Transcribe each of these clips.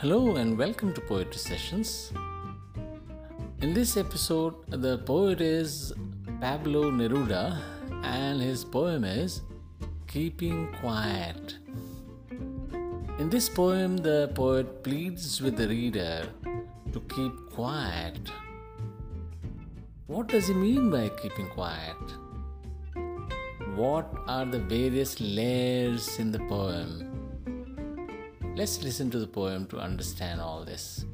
Hello and welcome to Poetry Sessions. In this episode, the poet is Pablo Neruda and his poem is Keeping Quiet. In this poem, the poet pleads with the reader to keep quiet. What does he mean by keeping quiet? What are the various layers in the poem? Let's listen to the poem to understand all this.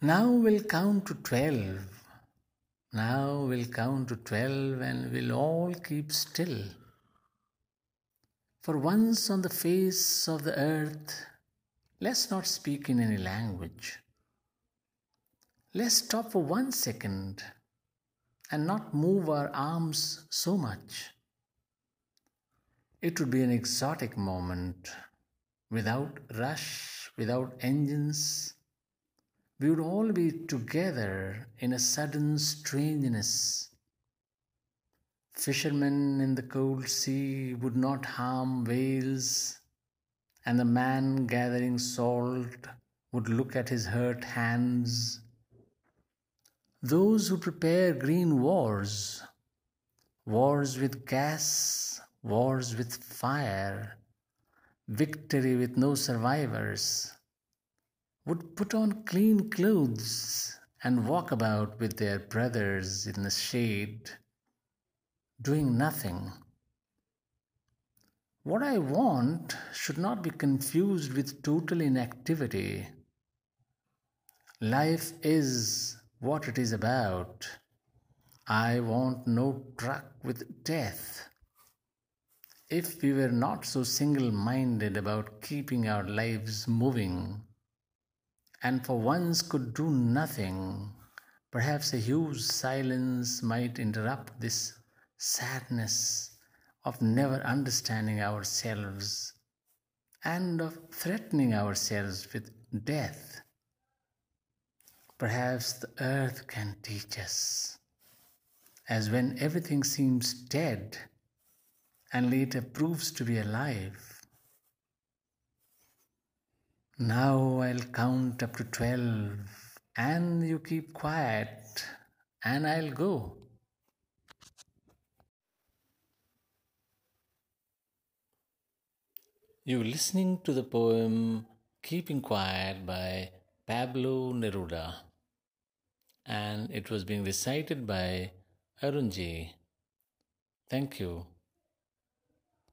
Now we'll count to twelve. Now we'll count to twelve and we'll all keep still. For once on the face of the earth, let's not speak in any language. Let's stop for one second and not move our arms so much. It would be an exotic moment without rush, without engines. We would all be together in a sudden strangeness. Fishermen in the cold sea would not harm whales, and the man gathering salt would look at his hurt hands those who prepare green wars, wars with gas, wars with fire, victory with no survivors, would put on clean clothes and walk about with their brothers in the shade, doing nothing. What I want should not be confused with total inactivity. Life is what it is about. I want no truck with death. If we were not so single minded about keeping our lives moving, and for once could do nothing, perhaps a huge silence might interrupt this sadness of never understanding ourselves and of threatening ourselves with death. Perhaps the earth can teach us, as when everything seems dead and later proves to be alive. Now I'll count up to twelve, and you keep quiet, and I'll go. You're listening to the poem Keeping Quiet by Pablo Neruda and it was being recited by Arunji. Thank you.